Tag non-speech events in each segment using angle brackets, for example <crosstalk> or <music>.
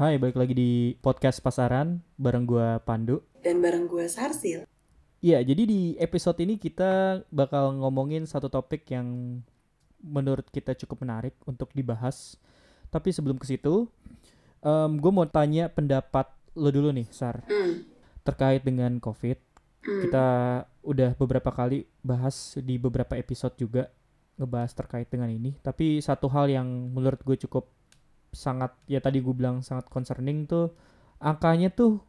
Hai, balik lagi di podcast pasaran bareng gua Pandu. Dan bareng gue Sarsil. Iya, jadi di episode ini kita bakal ngomongin satu topik yang menurut kita cukup menarik untuk dibahas. Tapi sebelum ke situ, um, gue mau tanya pendapat lo dulu nih, Sar, Hmm. terkait dengan COVID. hmm. Kita udah beberapa kali bahas di beberapa episode juga ngebahas terkait dengan ini. Tapi satu hal yang menurut gue cukup sangat, ya tadi gue bilang sangat concerning tuh, angkanya tuh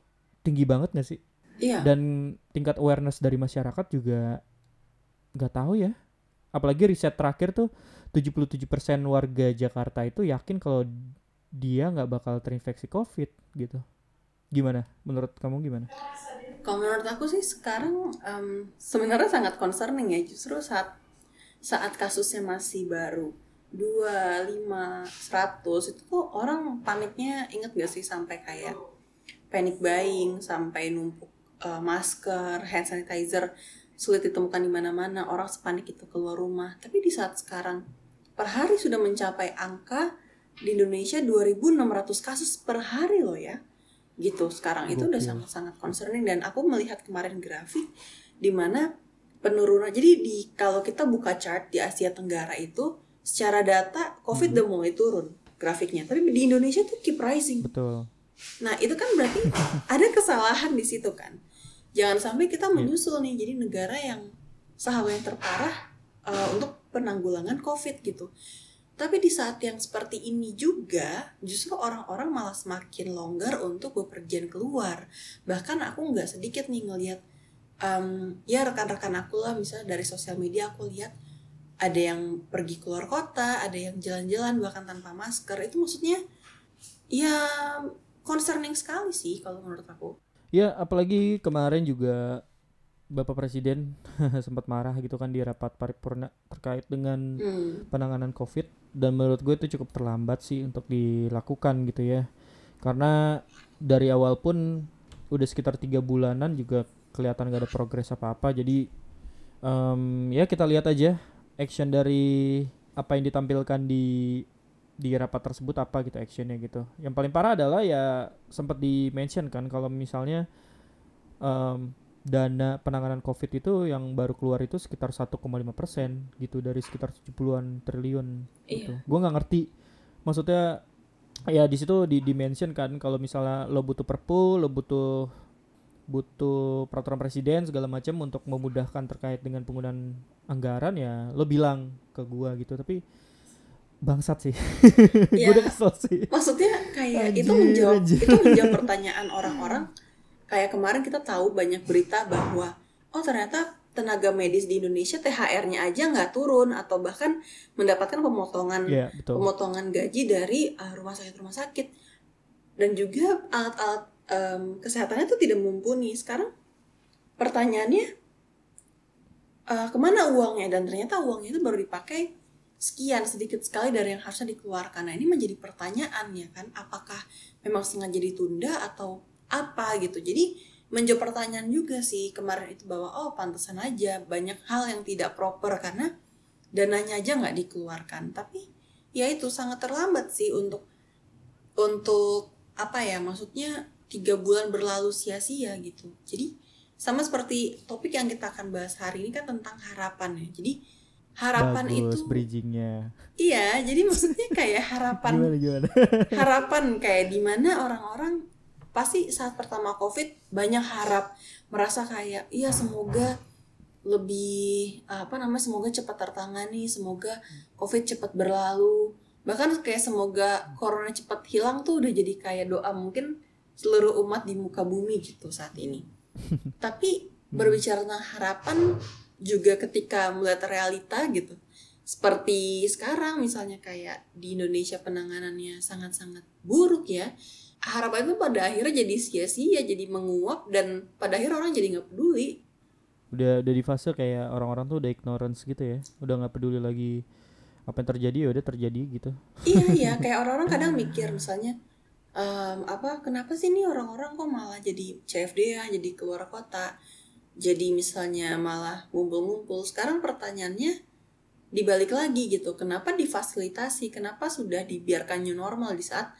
tinggi banget gak sih? Iya. dan tingkat awareness dari masyarakat juga nggak tahu ya apalagi riset terakhir tuh 77% warga Jakarta itu yakin kalau dia nggak bakal terinfeksi COVID gitu gimana menurut kamu gimana Kalau menurut aku sih sekarang em, sebenarnya sangat concerning ya. Justru saat saat kasusnya masih baru 2, 5, 100 itu tuh orang paniknya inget gak sih sampai kayak panic buying sampai numpuk eh, masker, hand sanitizer sulit ditemukan di mana-mana orang sepanik itu keluar rumah. Tapi di saat sekarang per hari sudah mencapai angka di Indonesia 2.600 kasus per hari loh ya. Gitu sekarang itu udah sangat-sangat concerning dan aku melihat kemarin grafik di mana penurunan. Jadi di kalau kita buka chart di Asia Tenggara itu secara data COVID Mhm. udah mulai turun grafiknya. Tapi di Indonesia tuh keep rising. betul Nah, itu kan berarti <laughs> ada kesalahan di situ kan. Jangan sampai kita Iya. menyusul nih jadi negara yang sahabat yang terparah uh, untuk penanggulangan COVID gitu. Tapi di saat yang seperti ini juga, justru orang-orang malah semakin longgar untuk bepergian keluar. Bahkan aku nggak sedikit nih ngelihat, um, ya rekan-rekan aku lah, misalnya dari sosial media aku lihat ada yang pergi keluar kota, ada yang jalan-jalan bahkan tanpa masker. Itu maksudnya, ya concerning sekali sih kalau menurut aku. ya apalagi kemarin juga Bapak Presiden <laughs> sempat marah gitu kan di rapat paripurna terkait dengan Hmm. penanganan COVID dan menurut gue itu cukup terlambat sih untuk dilakukan gitu ya karena dari awal pun udah sekitar tiga bulanan juga kelihatan gak ada progres apa-apa jadi em, ya kita lihat aja action dari apa yang ditampilkan di di rapat tersebut apa gitu actionnya gitu yang paling parah adalah ya sempat di mention kan kalau misalnya em, dana penanganan COVID itu yang baru keluar itu sekitar 1,5 persen gitu dari sekitar 70-an triliun gitu. Iya. Gue nggak ngerti maksudnya ya di situ di dimention kan kalau misalnya lo butuh perpu, lo butuh butuh peraturan presiden segala macam untuk memudahkan terkait dengan penggunaan anggaran ya lo bilang ke gua gitu. Tapi bangsat sih. <laughs> Gue Ya, udah kesel sih. Maksudnya kayak itu Anjir, menjawab anjir. itu menjawab <laughs> pertanyaan orang-orang. Kayak kemarin kita tahu banyak berita bahwa oh ternyata tenaga medis di Indonesia THR-nya aja nggak turun atau bahkan mendapatkan pemotongan ya betul. pemotongan gaji dari uh, rumah sakit rumah sakit. Dan juga alat-alat em, kesehatannya itu tidak mumpuni. Sekarang pertanyaannya uh, ke mana uangnya? Dan ternyata uangnya itu baru dipakai sekian sedikit sekali dari yang harusnya dikeluarkan. Nah ini menjadi pertanyaan ya kan? Apakah memang sengaja ditunda atau apa gitu? Jadi menjawab pertanyaan juga sih. Kemarin itu bahwa oh pantesan aja banyak hal yang tidak proper karena dananya aja nggak dikeluarkan. Tapi ya itu sangat terlambat sih untuk untuk apa ya? Maksudnya tiga bulan berlalu sia-sia gitu. Jadi sama seperti topik yang kita akan bahas hari ini kan tentang harapan ya. Jadi harapan bagus itu bridgingnya. Iya jadi maksudnya kayak harapan gimana gimana? <laughs> harapan kayak di mana orang-orang pasti saat pertama covid banyak harap merasa kayak iya semoga lebih apa namanya semoga cepat tertangani semoga covid cepat berlalu. Bahkan kayak semoga corona cepat hilang tuh udah jadi kayak doa mungkin seluruh umat di muka bumi gitu saat ini. <laughs> Tapi berbicara tentang harapan juga ketika melihat realita gitu seperti sekarang misalnya kayak di Indonesia penanganannya sangat-sangat buruk ya harapan itu pada akhirnya jadi sia-sia jadi menguap dan pada akhirnya orang jadi nggak peduli. Udah udah di fase kayak orang-orang tuh udah ignorance gitu ya udah nggak peduli lagi apa yang terjadi ya udah terjadi gitu. Iya iya <laughs> kayak orang-orang kadang mikir misalnya em, apa kenapa sih nih orang-orang kok malah jadi CFD ya jadi keluar kota? Jadi misalnya malah ngumpul-ngumpul. Sekarang pertanyaannya dibalik lagi gitu. Kenapa difasilitasi? Kenapa sudah dibiarkan new normal di saat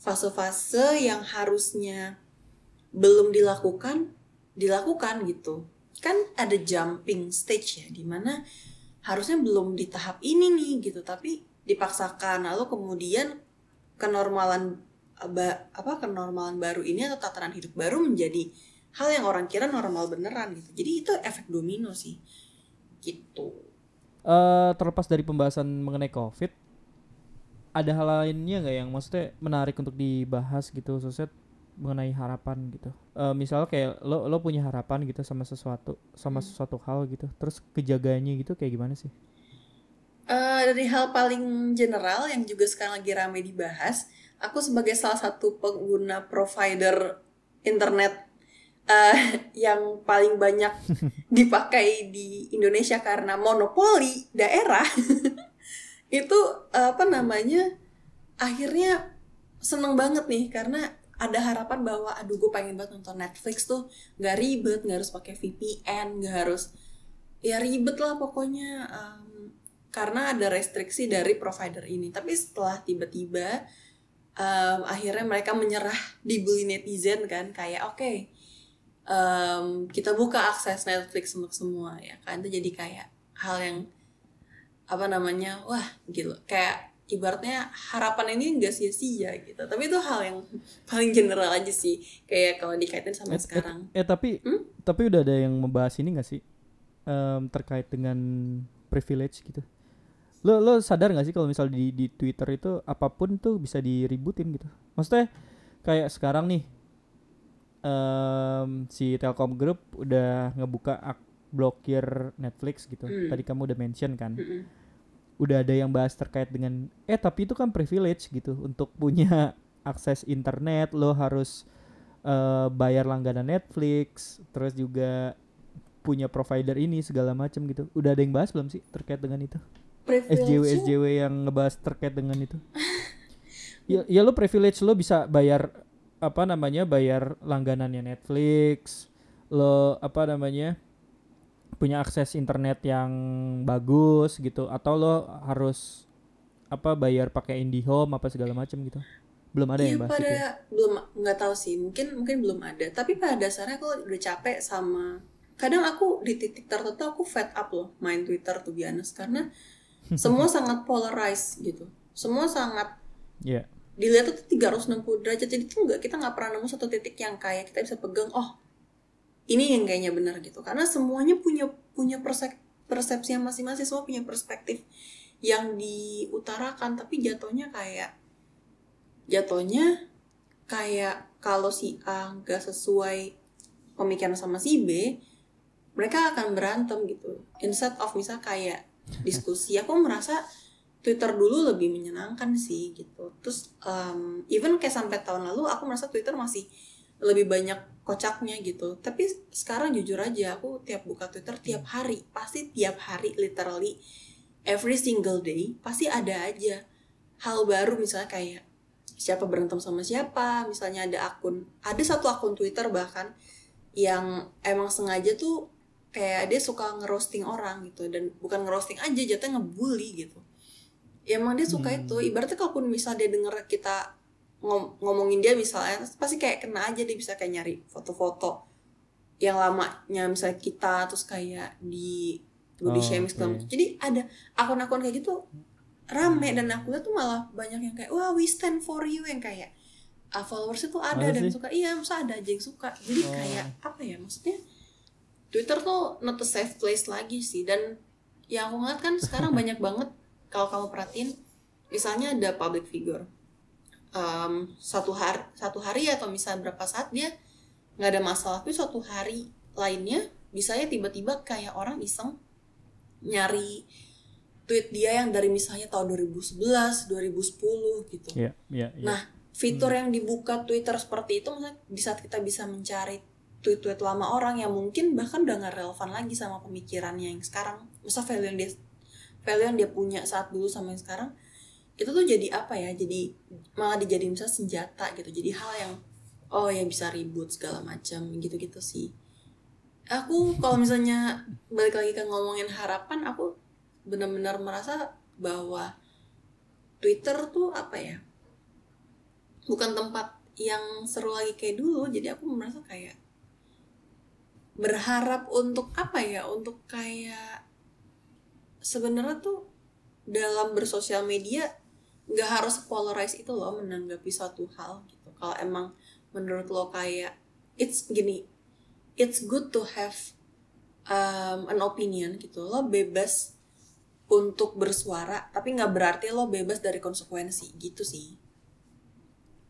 fase-fase yang harusnya belum dilakukan dilakukan gitu? Kan ada jumping stage ya di mana harusnya belum di tahap ini nih gitu. Tapi dipaksakan lalu kemudian kenormalan apa kenormalan baru ini atau tataran hidup baru menjadi hal yang orang kira normal beneran gitu. Jadi itu efek domino sih. Gitu. Eh terlepas dari pembahasan mengenai covid ada hal lainnya nggak yang maksudnya menarik untuk dibahas gitu khususnya mengenai harapan gitu? Eh misal kayak lo lo punya harapan gitu sama sesuatu sama Hmm. sesuatu hal gitu terus kejaganya gitu kayak gimana sih? Eh, dari hal paling general yang juga sekarang lagi ramai dibahas, aku sebagai salah satu pengguna provider internet eh, <laughs> yang paling banyak <laughs> dipakai di Indonesia karena monopoli daerah, <laughs> itu eh, apa namanya, akhirnya seneng banget nih karena ada harapan bahwa aduh gue pengen banget nonton Netflix tuh. Nggak ribet nggak harus pakai VPN nggak harus ya ribet lah pokoknya em, karena ada restriksi dari provider ini. Tapi setelah tiba-tiba em, akhirnya mereka menyerah dibully netizen kan kayak oke em, kita buka akses Netflix untuk semua ya kan. Itu jadi kayak hal yang apa namanya wah gitu. Kayak ibaratnya harapan ini enggak sia-sia gitu. Tapi itu hal yang <laughs> paling general aja sih kayak kalau dikaitin sama Eh, eh, sekarang. eh tapi Hmm? tapi udah ada yang membahas ini gak sih? Em, terkait dengan privilege gitu lo lo sadar gak sih kalau misal di di Twitter itu apa pun tuh bisa diributin gitu? Maksudnya kayak sekarang nih em, si Telkom Group udah ngebuka ak- blokir Netflix gitu. Hmm. tadi kamu udah mention kan. Mm-mm. udah ada yang bahas terkait dengan eh tapi itu kan privilege gitu untuk punya <laughs> akses internet. Lo harus eh, bayar langganan Netflix terus juga punya provider ini segala macam gitu. Udah ada yang bahas belum sih terkait dengan itu SJW SJW yang ngebahas terkait dengan itu? <laughs> Ya ya lo privilege lo bisa bayar apa namanya bayar langganannya Netflix lo apa namanya punya akses internet yang bagus gitu atau lo harus apa bayar pakai IndiHome apa segala macam gitu? Belum ada Iya yang bahas pada itu ya? belum nggak tahu sih mungkin mungkin belum ada. Tapi pada dasarnya aku udah capek sama kadang aku di titik tertentu aku fed up loh main Twitter tuh biasa karena semua sangat polarized gitu. Semua sangat Iya. dilihat tuh 360 derajat. Jadi tuh nggak kita nggak pernah nemu satu titik yang kayak kita bisa pegang oh ini yang kayaknya benar gitu. Karena semuanya punya punya persep, persepsi yang masing-masing. Semua punya perspektif yang diutarakan. Tapi jatuhnya kayak jatuhnya kayak kalau si A nggak sesuai pemikiran sama si B mereka akan berantem gitu. Instead of misal kayak diskusi. Aku merasa Twitter dulu lebih menyenangkan sih gitu. Terus um, even kayak sampai tahun lalu aku merasa Twitter masih lebih banyak kocaknya gitu. Tapi sekarang jujur aja aku tiap buka Twitter tiap hari. Pasti tiap hari literally every single day pasti ada aja hal baru. Misalnya kayak siapa berantem sama siapa misalnya ada akun ada satu akun Twitter bahkan yang emang sengaja tuh kayak dia suka ngerosting orang gitu dan bukan ngerosting aja jatuhnya ngebully gitu ya emang dia suka Hmm. itu ibaratnya kalaupun misal dia denger kita ngom- ngomongin dia misalnya pasti kayak kena aja dia bisa kayak nyari foto-foto yang lamanya misalnya kita terus kayak di body Oh, shaming segala oke. macam. jadi ada akun-akun kayak gitu rame dan aku tuh malah banyak yang kayak wah we stand for you yang kayak ah, followersnya tuh ada Masa dan sih? suka iya masa ada aja yang suka jadi Oh. kayak apa ya maksudnya Twitter tuh not a safe place lagi sih. Dan yang aku ngeliat kan sekarang <laughs> banyak banget kalau kamu perhatiin misalnya ada public figure. Em, satu hari satu hari atau misalnya berapa saat dia nggak ada masalah tapi suatu hari lainnya bisa ya tiba-tiba kayak orang iseng nyari tweet dia yang dari misalnya tahun 2011 2010 gitu. Iya, iya, iya. Nah, fitur yang dibuka Twitter seperti itu maksudnya di saat kita bisa mencari tweet-tweet lama orang yang mungkin bahkan udah nggak relevan lagi sama pemikirannya yang sekarang. Masa value yang dia value yang dia punya saat dulu sama yang sekarang itu tuh jadi apa ya? Jadi malah dijadiin misalnya senjata gitu. Jadi hal yang oh ya bisa ribut segala macam gitu-gitu sih. Aku kalau misalnya balik lagi ke ngomongin harapan, aku benar-benar merasa bahwa Twitter tuh apa ya? bukan tempat yang seru lagi kayak dulu jadi aku merasa kayak berharap untuk apa ya? Untuk kayak sebenarnya tuh dalam bersosial media nggak harus polarize itu loh menanggapi suatu hal gitu. Kalau emang menurut lo kayak it's gini it's good to have um, an opinion gitu. Lo bebas untuk bersuara tapi nggak berarti lo bebas dari konsekuensi gitu sih.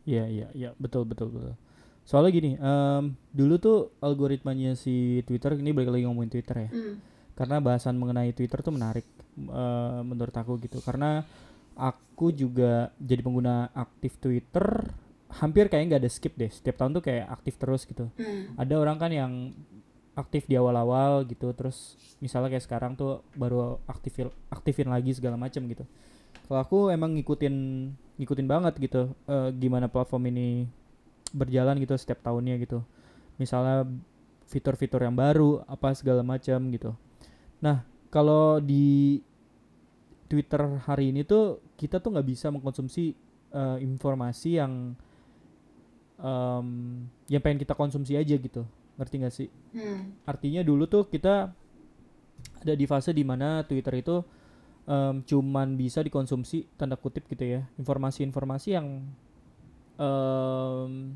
Iya iya iya. Betul betul betul. Soalnya gini, em, dulu tuh algoritmanya si Twitter ini balik lagi ngomongin Twitter ya. Hmm. Karena bahasan mengenai Twitter tuh menarik eh, menurut aku gitu. Karena aku juga jadi pengguna aktif Twitter hampir kayak nggak ada skip deh. Setiap tahun tuh kayak aktif terus gitu. Hmm. Ada orang kan yang aktif di awal-awal gitu, terus misalnya kayak sekarang tuh baru aktifin aktifin lagi segala macam gitu. Kalau aku emang ngikutin ngikutin banget gitu eh, gimana platform ini berjalan gitu setiap tahunnya gitu. Misalnya fitur-fitur yang baru apa segala macam gitu. Nah, kalau di Twitter hari ini tuh kita tuh nggak bisa mengkonsumsi eh, informasi yang em, yang pengen kita konsumsi aja gitu. Ngerti gak sih? Hmm. Artinya dulu tuh kita ada di fase di mana Twitter itu em, cuman bisa dikonsumsi tanda kutip gitu ya informasi-informasi yang em,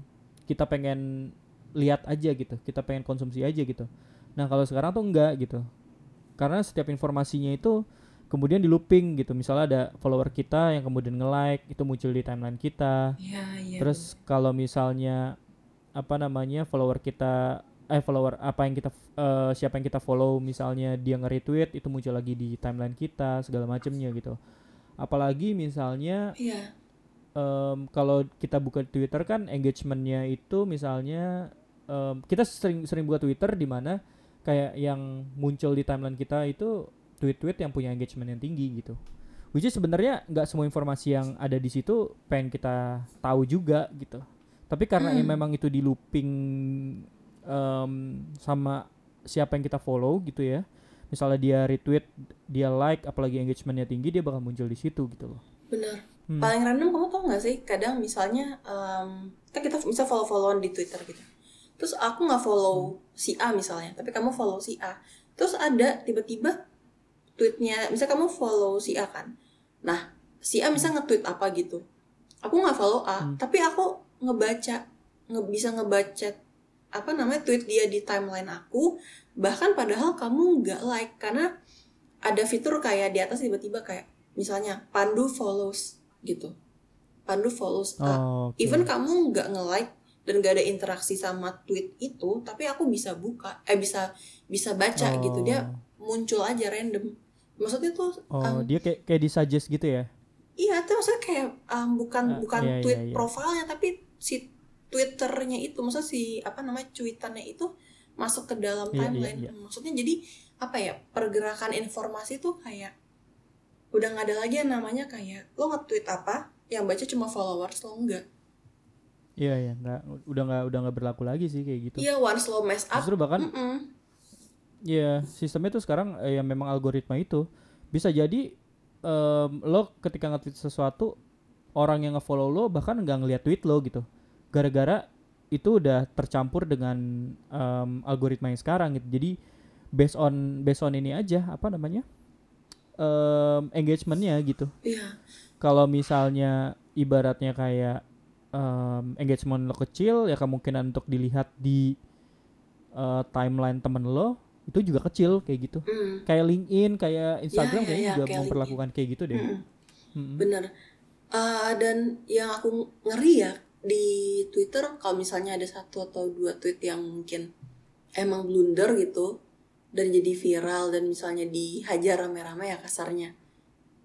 kita pengen lihat aja gitu kita pengen konsumsi aja gitu. Nah kalau sekarang tuh enggak gitu. Karena setiap informasinya itu kemudian di looping gitu. Misalnya ada follower kita yang kemudian nge-like itu muncul di timeline kita. Ya ya Terus kalau misalnya apa namanya follower kita eh follower apa yang kita eh, siapa yang kita follow misalnya dia nge-retweet itu muncul lagi di timeline kita segala macamnya gitu. Apalagi misalnya Iya. Em, kalau kita buka Twitter kan engagementnya itu misalnya em, kita sering sering buka Twitter di mana kayak yang muncul di timeline kita itu tweet-tweet yang punya engagement yang tinggi gitu. Which is sebenarnya nggak semua informasi yang ada di situ pengen kita tahu juga gitu. Tapi karena Hmm. memang itu di looping em, sama siapa yang kita follow gitu ya. Misalnya dia retweet, dia like, apalagi engagementnya tinggi, dia bakal muncul di situ gitu loh. bener Hmm. paling random kamu tau gak sih kadang misalnya em, kan kita bisa follow followan di Twitter gitu. Terus aku nggak follow si A misalnya tapi kamu follow si A. Terus ada tiba-tiba tweetnya misalnya kamu follow si A kan. Nah si A bisa nge-tweet apa gitu. Aku nggak follow A Hmm. tapi aku ngebaca nge bisa ngebaca apa namanya tweet dia di timeline aku. Bahkan padahal kamu nggak like karena ada fitur kayak di atas tiba-tiba kayak misalnya Pandu follows gitu Pandu follows A Oh, oke. even kamu nggak nge-like dan gak ada interaksi sama tweet itu tapi aku bisa buka eh bisa bisa baca gitu dia muncul aja random maksudnya tuh Oh, um, dia kayak kayak disuggest gitu ya? iya tuh maksudnya kayak um, bukan Ah, bukan iya, iya, tweet iya. profilnya tapi si twitternya itu maksudnya si apa namanya cuitannya itu masuk ke dalam Iya, iya, timeline iya. maksudnya jadi apa ya pergerakan informasi tuh kayak udah nggak ada lagi yang namanya kayak lo nge-tweet apa yang baca cuma followers lo enggak Iya ya, nggak udah nggak udah nggak berlaku lagi sih kayak gitu. iya once lo mess up Justru bahkan mm-mm. ya sistemnya tuh sekarang eh, yang memang algoritma itu bisa jadi em, lo ketika nge-tweet sesuatu orang yang nge-follow lo bahkan nggak ngeliat tweet lo gitu. Gara-gara itu udah tercampur dengan em, algoritma yang sekarang gitu. Jadi based on based on ini aja apa namanya? Em, engagementnya gitu. iya kalau misalnya ibaratnya kayak em, engagement lo kecil ya kemungkinan untuk dilihat di eh, timeline temen lo itu juga kecil kayak gitu Mm, kayak LinkedIn kayak Instagram ya, kayaknya ya, juga kayak memperlakukan kayak gitu deh mm-mm. Mm-mm. bener Eh, dan yang aku ngeri ya di Twitter kalau misalnya ada satu atau dua tweet yang mungkin emang blunder gitu dan jadi viral dan misalnya dihajar rame-rame ya kasarnya.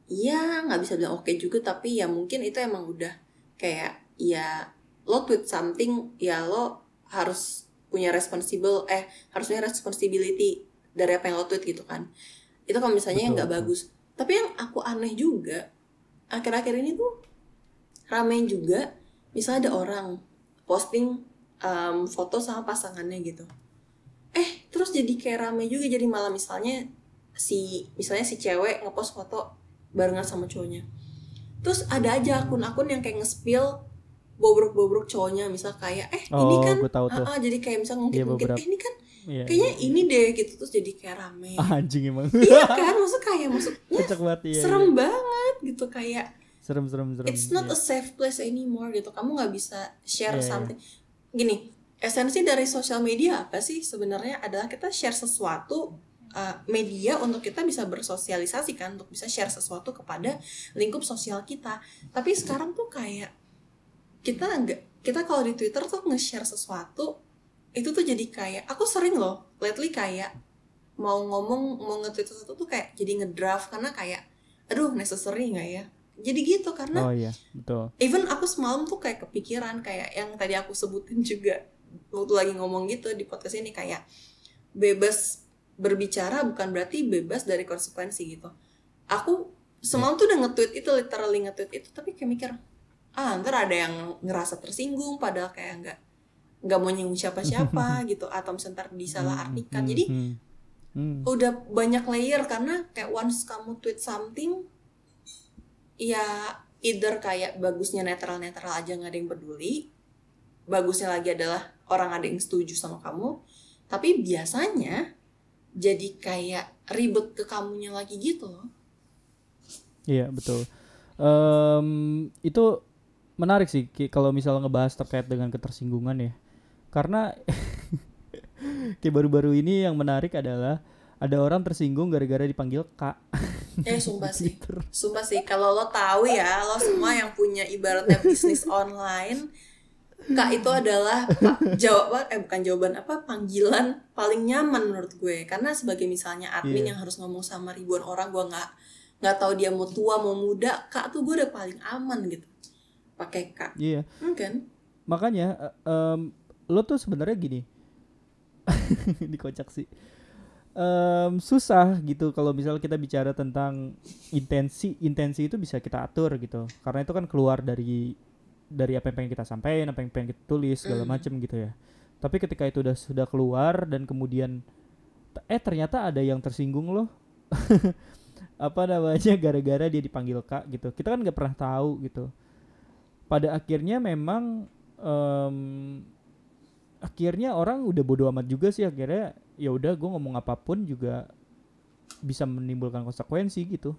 Iya nggak bisa bilang oke juga tapi ya mungkin itu emang udah kayak ya lo tweet something ya lo harus punya responsible eh harus punya responsibility dari apa yang lo tweet gitu kan. Itu kalau misalnya yang nggak bagus. tapi yang aku aneh juga akhir-akhir ini tuh ramein juga misalnya ada orang posting em, foto sama pasangannya gitu eh terus jadi kayak rame juga jadi malah misalnya si misalnya si cewek ngepost foto barengan sama cowoknya terus ada aja akun-akun yang kayak nge-spill bobrok-bobrok cowoknya misal kayak eh ini Oh, kan gue tahu tuh. ah, ah, jadi kayak misal mungkin Iya, mungkin eh ini kan Iya. kayaknya ini deh gitu terus jadi kayak rame Ah, <laughs> anjing emang. iya kan maksud kayak maksudnya banget iya. serem banget gitu kayak Serem serem serem. it's not Iya. a safe place anymore gitu kamu nggak bisa share Iya, iya. something gini esensi dari sosial media apa sih? Sebenarnya adalah kita share sesuatu uh, media untuk kita bisa bersosialisasi kan untuk bisa share sesuatu kepada lingkup sosial kita. Tapi sekarang tuh kayak kita nggak kita kalau di Twitter tuh nge-share sesuatu itu tuh jadi kayak aku sering loh lately kayak mau ngomong mau nge-tweet sesuatu tuh kayak jadi ngedraft karena kayak aduh necessary nggak ya? Jadi gitu karena Oh iya, betul. even aku semalam tuh kayak kepikiran kayak yang tadi aku sebutin juga waktu lagi ngomong gitu di podcast ini kayak bebas berbicara bukan berarti bebas dari konsekuensi gitu. Aku semalam tuh udah nge-tweet itu literally nge-tweet itu tapi kayak mikir ah ntar ada yang ngerasa tersinggung padahal kayak nggak nggak mau nyinggung siapa-siapa <laughs> gitu atau misalnya ntar disalah artikan Hmm, jadi hmm, hmm. udah banyak layer karena kayak once kamu tweet something ya either kayak bagusnya netral-netral aja nggak ada yang peduli bagusnya lagi adalah orang ada yang setuju sama kamu tapi biasanya jadi kayak ribet ke kamunya lagi gitu loh Iya betul. Em, itu menarik sih kalau misalnya ngebahas terkait dengan ketersinggungan ya. Karena <laughs> kayak baru-baru ini yang menarik adalah ada orang tersinggung gara-gara dipanggil kak. eh <laughs> sumpah sih Twitter. sumpah sih kalau lo tahu ya lo semua yang punya ibaratnya bisnis online kak itu adalah jawaban eh bukan jawaban apa panggilan paling nyaman menurut gue karena sebagai misalnya admin Iya. yang harus ngomong sama ribuan orang gue nggak nggak tahu dia mau tua mau muda kak tuh gue udah paling aman gitu pakai kak Iya. mungkin Makanya eh, em, lo tuh sebenarnya gini. <laughs> Dikocak sih. Em, susah gitu kalau misal kita bicara tentang intensi intensi itu bisa kita atur gitu karena itu kan keluar dari dari apa yang pengen kita sampaikan apa yang pengen kita tulis segala Mm. macem gitu ya. Tapi ketika itu udah sudah keluar dan kemudian eh ternyata ada yang tersinggung loh. <laughs> Apa namanya <laughs> gara-gara dia dipanggil kak gitu. Kita kan nggak pernah tahu gitu. Pada akhirnya memang em, akhirnya orang udah bodo amat juga sih. Akhirnya ya udah gue ngomong apa pun juga bisa menimbulkan konsekuensi gitu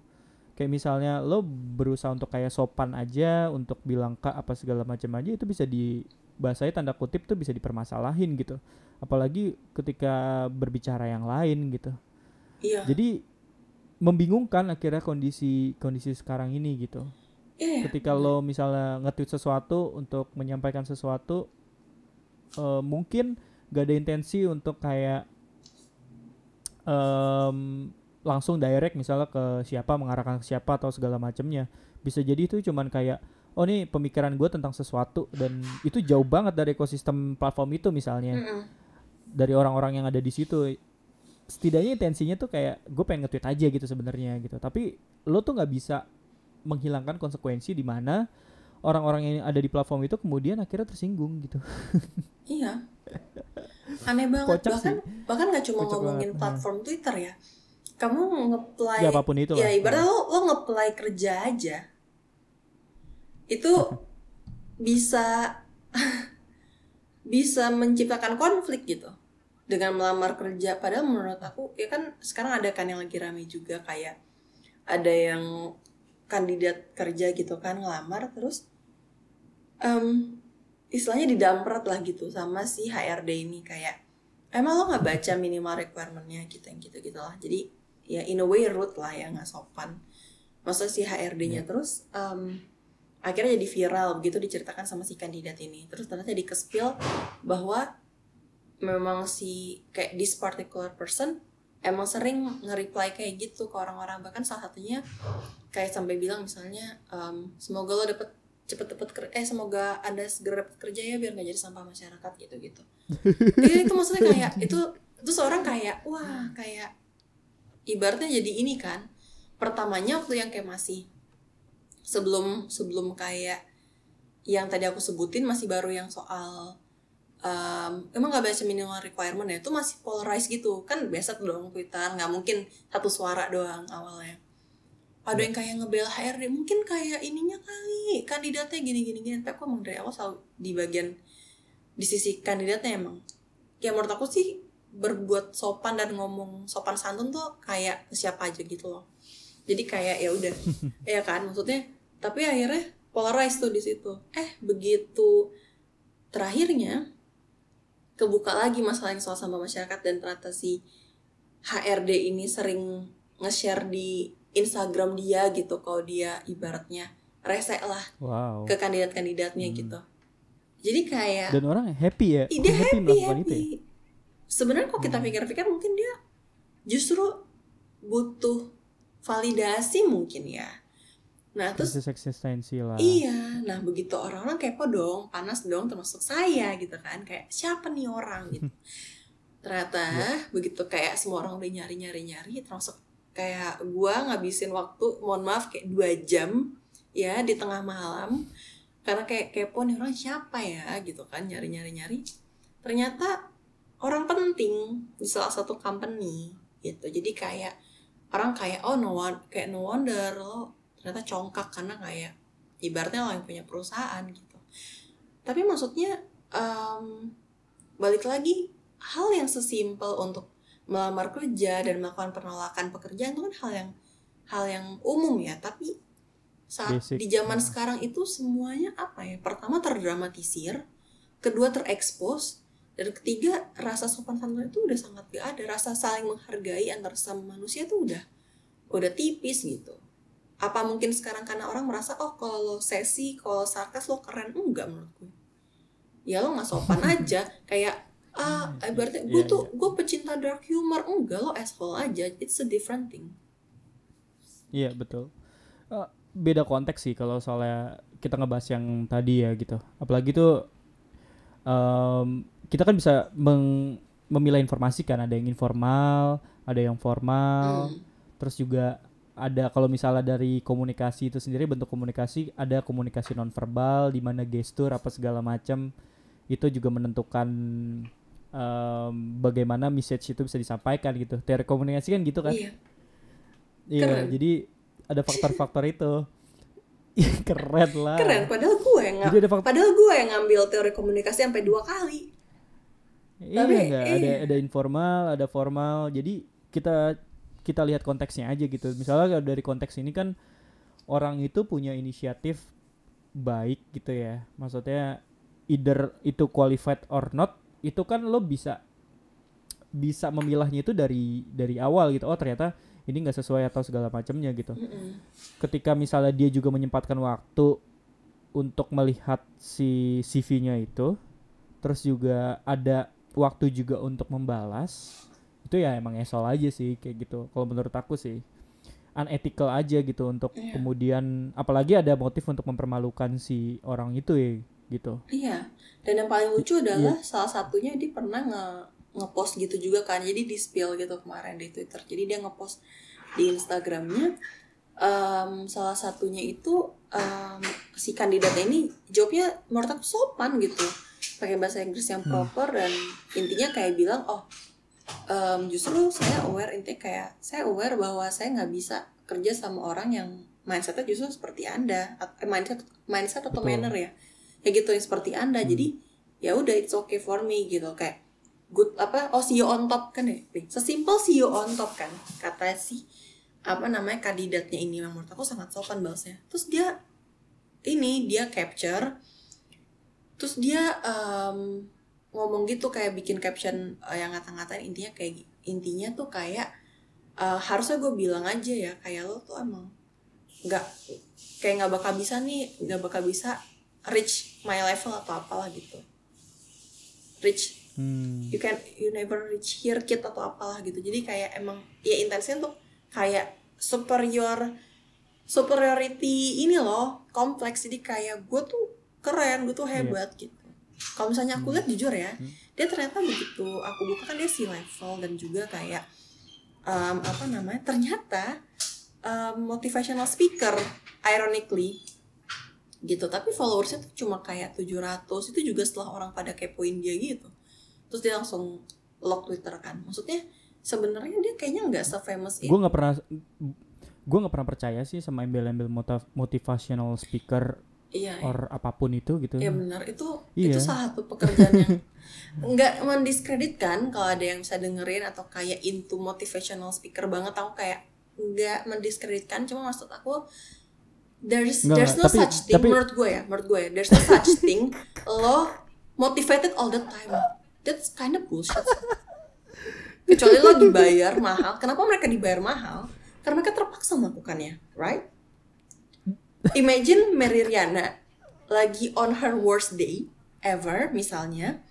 kayak misalnya lo berusaha untuk kayak sopan aja untuk bilang kak apa segala macam aja itu bisa di bahasanya tanda kutip tuh bisa dipermasalahin gitu. Apalagi ketika berbicara yang lain gitu. Iya. Jadi membingungkan akhirnya kondisi kondisi sekarang ini gitu. Iya ketika lo misalnya nge-tweet sesuatu untuk menyampaikan sesuatu eh, mungkin gak ada intensi untuk kayak em, langsung direct misalnya ke siapa mengarahkan ke siapa atau segala macamnya bisa jadi itu cuman kayak oh nih pemikiran gue tentang sesuatu dan itu jauh banget dari ekosistem platform itu misalnya Mm-mm. dari orang-orang yang ada di situ setidaknya intensinya tuh kayak gue pengen nge-tweet aja gitu sebenarnya gitu tapi lo tuh nggak bisa menghilangkan konsekuensi di mana orang-orang yang ada di platform itu kemudian akhirnya tersinggung gitu <laughs> Iya. Aneh banget. Kocak bahkan bahkan nggak cuma Kocak ngomongin banget, platform Twitter ya. Kamu nge-play ya apa pun itu ya lah. ibaratnya lo lo nge-play kerja aja. Itu <laughs> bisa <laughs> bisa menciptakan konflik gitu. Dengan melamar kerja. Padahal menurut aku ya kan sekarang ada kan yang lagi rame juga. Kayak ada yang kandidat kerja gitu kan ngelamar. Terus em istilahnya didamprat lah gitu sama si HRD ini. Kayak emang lo nggak baca minimal requirementnya? Gitu yang gitu gitu lah. Jadi ya in a way rude lah ya nggak sopan. Masa si HRD-nya terus em, akhirnya jadi viral begitu diceritakan sama si kandidat ini. Terus ternyata dikespil bahwa memang si kayak this particular person emang sering nge-reply kayak gitu ke orang-orang. Bahkan salah satunya kayak sampai bilang misalnya em, semoga lo dapet cepet-cepet eh semoga anda segera dapat kerja ya biar nggak jadi sampah masyarakat gitu gitu jadi itu maksudnya kayak itu itu seorang kayak wah kayak ibaratnya jadi ini kan pertamanya waktu yang kayak masih sebelum sebelum kayak yang tadi aku sebutin masih baru yang soal em, emang nggak baca minimal requirement ya itu masih polarized gitu. Kan biasa tuh dong Twitter nggak mungkin satu suara doang awalnya. Ada yang kayak ngebel HRD mungkin kayak ininya kali kandidatnya gini gini gini tapi aku emang dari awal selalu di bagian di sisi kandidatnya emang. Ya menurut aku sih berbuat sopan dan ngomong sopan santun tuh kayak ke siapa aja gitu loh. Jadi kayak ya udah. <laughs> Ya kan? Maksudnya tapi akhirnya polarized tuh di situ. Eh begitu terakhirnya kebuka lagi masalah yang soal sampah masyarakat dan ternyata si HRD ini sering nge-share di Instagram dia gitu kalau dia ibaratnya rese lah wow. ke kandidat-kandidatnya Hmm. gitu. Jadi kayak dan orang happy ya? Dia happy melakukan happy, itu ya? Sebenarnya kok kita Hmm. pikir-pikir mungkin dia justru butuh validasi mungkin ya. Nah terus eksistensi lah. Iya nah begitu orang-orang kepo dong panas dong termasuk saya gitu kan kayak siapa nih orang? gitu. <laughs> Ternyata Iya. begitu kayak semua orang udah nyari nyari nyari termasuk kayak gua ngabisin waktu mohon maaf kayak dua jam ya di tengah malam karena kayak kepo nih orang siapa ya? gitu kan nyari nyari nyari ternyata orang penting di salah satu company gitu jadi kayak orang kayak oh no one kayak no wonder lo ternyata congkak karena kayak ibaratnya lo yang punya perusahaan gitu tapi maksudnya em, balik lagi hal yang sesimpel untuk melamar kerja dan melakukan penolakan pekerjaan itu kan hal yang hal yang umum ya tapi saat Basic. di zaman Nah. sekarang itu semuanya apa ya pertama terdramatisir kedua terekspos dan ketiga rasa sopan santun itu udah sangat gak ada. Rasa saling menghargai antar sama manusia tuh udah udah tipis gitu. Apa mungkin sekarang karena orang merasa oh kalau lo sesi kalau sarkas lo keren. Enggak menurut gue. Ya lo nggak sopan <laughs> aja. Kayak ah ibaratnya gue Iya, tuh gue pecinta dark humor. Enggak lo asshole aja. It's a different thing. Iya betul. Eh, beda konteks sih kalau soalnya kita ngebahas yang tadi ya gitu. Apalagi tuh em, kita kan bisa meng- memilah informasi kan. Ada yang informal, ada yang formal. Hmm. Terus juga ada kalau misalnya dari komunikasi itu sendiri bentuk komunikasi ada komunikasi nonverbal di mana gestur apa segala macam itu juga menentukan em, bagaimana message itu bisa disampaikan gitu. Teori komunikasi kan gitu kan. iya Iya, Keren. jadi ada faktor-faktor itu. Ih, <laughs> Keren lah. keren padahal gue yang padahal gue yang ngambil teori komunikasi sampai dua kali Iya Tapi, enggak, ada iya. ada informal, ada formal. Jadi kita kita lihat konteksnya aja gitu. Misalnya dari konteks ini kan orang itu punya inisiatif baik gitu ya. Maksudnya either itu qualified or not, itu kan lo bisa bisa memilahnya itu dari dari awal gitu. Oh, ternyata ini enggak sesuai atau segala macamnya gitu. Mm-mm. ketika misalnya dia juga menyempatkan waktu untuk melihat si CV-nya itu, terus juga ada waktu juga untuk membalas, itu ya emang esol aja sih kayak gitu. Kalau menurut aku sih unethical aja gitu untuk Iya. kemudian apalagi ada motif untuk mempermalukan si orang itu ya gitu. Iya, dan yang paling lucu adalah salah satunya dia pernah nge ngepost gitu juga kan, jadi di spill gitu kemarin di Twitter. Jadi dia ngepost di Instagramnya, em, salah satunya itu em, si kandidatnya ini jawabnya menurut aku sopan gitu, pakai bahasa Inggris yang proper dan intinya kayak bilang oh em, justru saya aware intinya kayak saya aware bahwa saya nggak bisa kerja sama orang yang mindsetnya justru seperti anda, eh, mindset mindset atau Betul. manner ya. Kayak gitu yang seperti anda. Hmm. jadi ya udah it's okay for me gitu. Kayak good apa oh see you on top kan ya. Sesimpel see you on top kan. Kata si apa namanya kandidatnya ini yang menurut aku sangat sopan balasnya terus dia ini dia capture terus dia em, ngomong gitu kayak bikin caption eh, yang ngata-ngatain intinya kayak intinya tuh kayak eh, harusnya gue bilang aja ya kayak lo tuh emang nggak kayak nggak bakal bisa nih nggak bakal bisa reach my level atau apalah gitu. Reach. Hmm. you can you never reach here kid atau apalah gitu. Jadi kayak emang ya intensinya tuh kayak superior superiority ini loh kompleks. Jadi kayak gue tuh keren gue tuh hebat gitu. Kalau misalnya aku lihat jujur ya dia ternyata begitu. Aku buka kan dia si level dan juga kayak em, apa namanya ternyata em, motivational speaker ironically gitu. Tapi followersnya tuh cuma kayak 700 itu juga setelah orang pada kepoin dia gitu. Terus dia langsung lock Twitter kan. Maksudnya sebenarnya dia kayaknya nggak se-famous Gue itu nggak pernah gue nggak pernah percaya sih sama embel-embel motiv- motivational speaker iya iya. or apa pun itu gitu. Ya benar. Itu Iya. itu salah satu pekerjaan yang <laughs> nggak mendiskreditkan kalau ada yang bisa dengerin atau kayak into motivational speaker banget. Aku kayak nggak mendiskreditkan cuma maksud aku there's Nggak, there's no Tapi- such thing tapi- menurut gue ya menurut gue ya there's no such <laughs> thing. Lo motivated all the time. That's kind of bullshit. Kecuali lo dibayar mahal. Kenapa mereka dibayar mahal? Karena mereka terpaksa melakukannya right Imagine Mary Riana lagi on her worst day ever misalnya.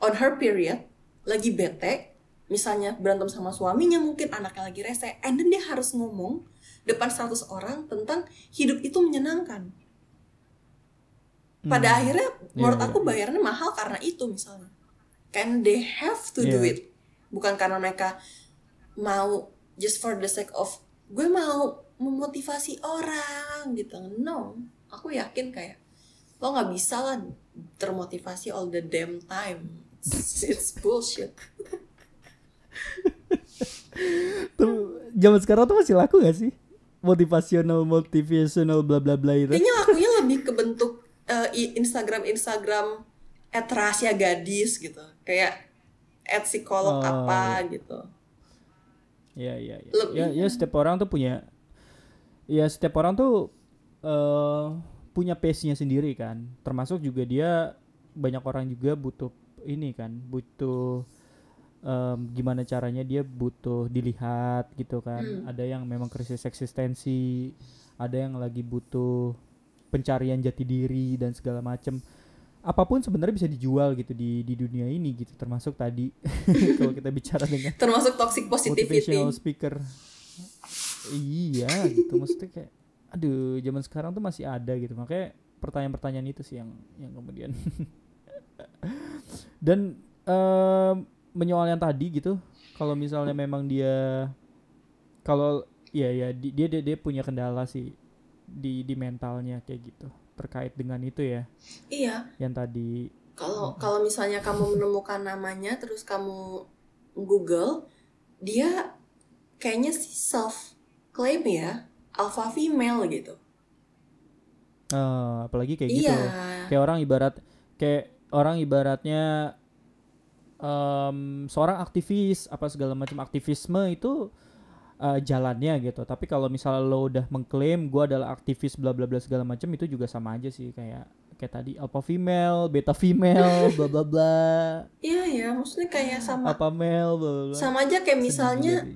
On her period lagi bete misalnya berantem sama suaminya mungkin anaknya lagi rese. And then dia harus ngomong depan 100 orang tentang hidup itu menyenangkan. Pada Hmm. akhirnya Iya, menurut iya, aku bayarnya mahal karena itu misalnya. Kan they have to do Iya. it? Bukan karena mereka mau just for the sake of gue mau memotivasi orang gitu. No aku yakin kayak lo nggak bisa lah termotivasi all the damn time. It's, <laughs> it's bullshit. <laughs> Tuh zaman sekarang tuh masih laku gak sih? Motivational motivational bla bla bla itu? Kayaknya lakunya lebih ke bentuk eh, i- Instagram Instagram at rahasia gadis gitu. Kayak at psikolog Oh, apa gitu. Ya ya ya Lebih ya, ya setiap orang tuh punya ya setiap orang tuh eh punya pace-nya sendiri kan. Termasuk juga dia banyak orang juga butuh ini kan butuh em, gimana caranya dia butuh dilihat gitu kan. Hmm. ada yang memang krisis eksistensi ada yang lagi butuh pencarian jati diri dan segala macem. Apa pun sebenarnya bisa dijual gitu di di dunia ini gitu termasuk tadi. <laughs> Kalau kita bicara dengan termasuk toxic positivity. motivational speaker iya gitu. Maksudnya kayak aduh zaman sekarang tuh masih ada gitu. Makanya pertanyaan-pertanyaan itu sih yang yang kemudian. <laughs> Dan em, menyoal yang tadi gitu kalau misalnya memang dia kalau ya ya di- dia dia dia punya kendala sih di di mentalnya kayak gitu. Terkait dengan itu ya. Iya. Yang tadi. Kalau kalau misalnya kamu menemukan namanya terus kamu Google, dia kayaknya sih self claim ya, alpha female gitu. eh, apalagi kayak gitu iya. kayak orang ibarat kayak orang ibaratnya em, seorang aktivis apa segala macam aktivisme itu eh, jalannya gitu tapi kalau misalnya lo udah mengklaim gue adalah aktivis bla bla bla segala macam itu juga sama aja sih kayak kayak tadi alpha female beta female <laughs> bla bla bla Iya ya, maksudnya kayak sama apa male bla bla sama aja kayak misalnya.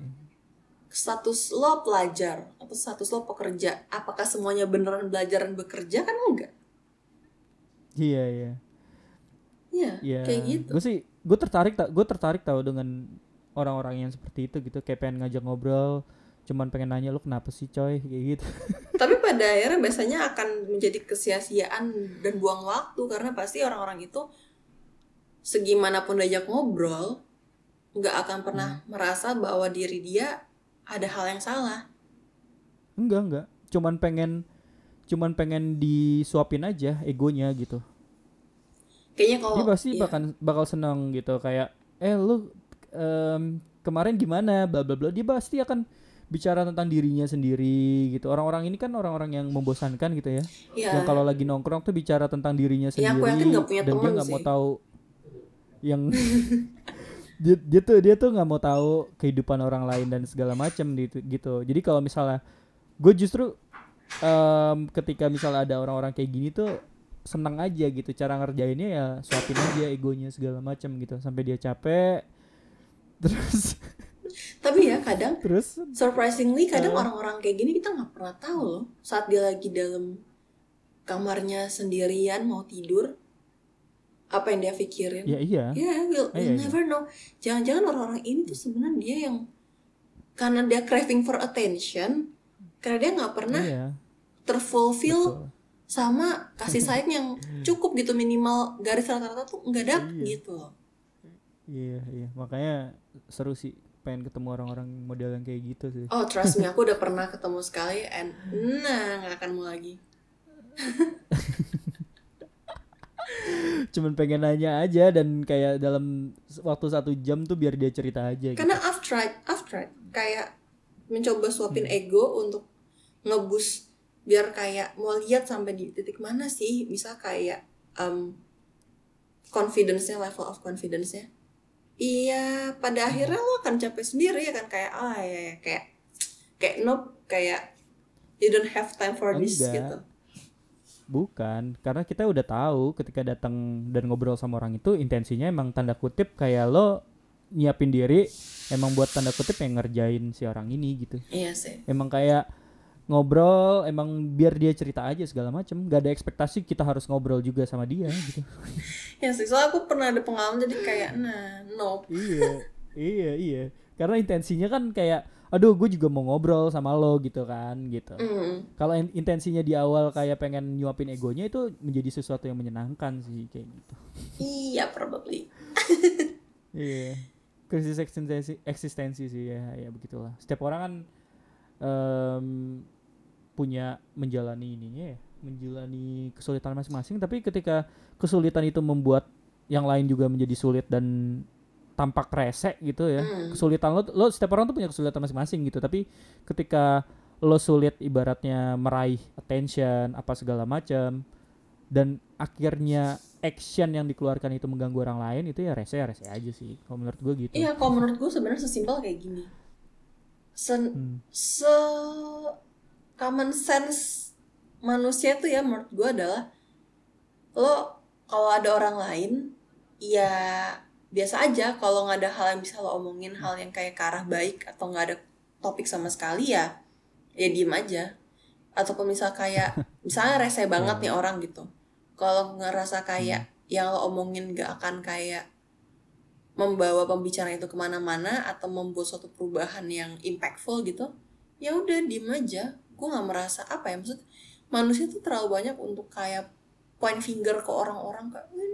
Status lo pelajar atau status lo pekerja. Apakah semuanya beneran belajar dan bekerja kan enggak? iya iya Iya, Iya, kayak gitu. gue sih gue tertarik tak gue tertarik tau dengan orang-orang yang seperti itu gitu kayak pengen ngajak ngobrol cuman pengen nanya lu kenapa sih coy kayak gitu <laughs> Tapi pada akhirnya biasanya akan menjadi kesia-siaan dan buang waktu karena pasti orang-orang itu segimanapun diajak ngobrol nggak akan pernah merasa bahwa diri dia ada hal yang salah. enggak enggak. Cuman pengen cuman pengen disuapin aja egonya gitu. Kayaknya kalau dia pasti iya. bakal bakal seneng gitu kayak eh lu em, kemarin gimana? Bla bla bla. Dia pasti akan bicara tentang dirinya sendiri gitu. Orang-orang ini kan orang-orang yang membosankan gitu ya. Iya. yang kalau lagi nongkrong tuh bicara tentang dirinya Ya, sendiri aku yakin nggak punya dan dia nggak mau tahu yang <laughs> dia, dia tuh dia tuh nggak mau tahu kehidupan orang lain dan segala macam gitu gitu. Jadi kalau misalnya gue justru em, ketika misalnya ada orang-orang kayak gini tuh senang aja gitu. Cara ngerjainnya ya suapin aja egonya segala macam gitu. Sampai dia capek <laughs> terus Tapi ya kadang terus surprisingly kadang Eh. orang-orang kayak gini kita nggak pernah tahu loh. Saat dia lagi dalam kamarnya sendirian mau tidur apa yang dia pikirin. ya iya Ya, we'll, Eh, we'll iya, iya. never know. Jangan-jangan orang-orang ini tuh sebenarnya dia yang karena dia craving for attention, karena dia nggak pernah iya terfulfill betul. sama kasih sayang yang <laughs> cukup gitu minimal garis rata-rata tuh nggak dapet Iya. gitu loh. iya iya makanya seru sih pengen ketemu orang-orang model yang kayak gitu sih Oh trust me, <laughs> aku udah pernah ketemu sekali and nah nggak akan mau lagi. <laughs> cuman pengen nanya aja dan kayak dalam waktu satu jam tuh biar dia cerita aja gitu. Karena I've tried, I've tried. Kayak mencoba suapin ego untuk ngebus biar kayak mau lihat sampai di titik mana sih bisa kayak um, confidence-nya level of confidence-nya. Iya pada akhirnya lo akan capek sendiri ya kan? Kayak ah ya, ya kayak kayak nope kayak you don't have time for this Enggak. gitu Bukan, karena kita udah tahu ketika datang dan ngobrol sama orang itu intensinya emang tanda kutip kayak lo nyiapin diri emang buat tanda kutip yang ngerjain si orang ini gitu. iya sih. Emang kayak ngobrol emang biar dia cerita aja segala macem. Gak ada ekspektasi kita harus ngobrol juga sama dia gitu. <laughs> Ya sih soalnya aku pernah ada pengalaman jadi kayak nah nope. Iya iya iya. Karena intensinya kan kayak aduh gue juga mau ngobrol sama lo gitu kan gitu. Mm. kalau in- intensinya di awal kayak pengen nyuapin egonya itu menjadi sesuatu yang menyenangkan sih kayak gitu. Iya probably. <laughs> Iya. Krisis eksistensi eksistensi sih ya ya begitulah. Setiap orang kan em, punya menjalani ininya ya menjalani kesulitan masing-masing. Tapi ketika kesulitan itu membuat yang lain juga menjadi sulit dan tampak rese gitu ya Hmm. kesulitan lo lo setiap orang tuh punya kesulitan masing-masing gitu tapi ketika lo sulit ibaratnya meraih attention apa segala macam dan akhirnya action yang dikeluarkan itu mengganggu orang lain itu ya rese rese aja sih kalau menurut gue gitu Iya, kalau menurut gue sebenarnya sesimpel kayak gini. Sen Hmm. se common sense manusia tuh ya menurut gue adalah lo kalau ada orang lain ya biasa aja kalau nggak ada hal yang bisa lo omongin hal yang kayak ke arah baik atau nggak ada topik sama sekali ya ya diem aja. Ataupun misal kayak <laughs> misalnya rese banget nih orang gitu. Kalau ngerasa kayak yang lo omongin gak akan kayak membawa pembicaraan itu ke mana-mana atau membuat suatu perubahan yang impactful gitu ya udah diem aja. Gue nggak merasa apa ya maksud manusia tuh terlalu banyak untuk kayak point finger ke orang-orang kayak "Eh,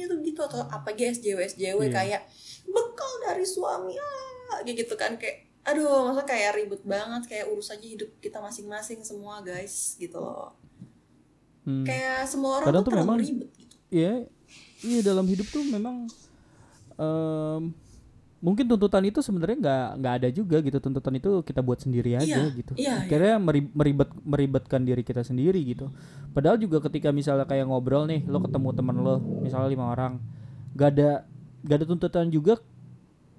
ini tuh gitu atau apa SJW SJW Iya. kayak bekal dari suami ah kayak gitu kan kayak aduh masa kayak ribet banget kayak urus aja hidup kita masing-masing semua guys gitu loh Hmm. kayak semua orang Kadang tuh tuh memang- ribet gitu Iya, iya dalam hidup tuh memang em, mungkin tuntutan itu sebenarnya nggak nggak ada juga gitu tuntutan itu kita buat sendiri aja Iya, gitu. iya, Akhirnya meri- meribet meribetkan diri kita sendiri gitu. Padahal juga ketika misalnya kayak ngobrol nih, lo ketemu teman lo, misalnya lima orang, nggak ada nggak ada tuntutan juga.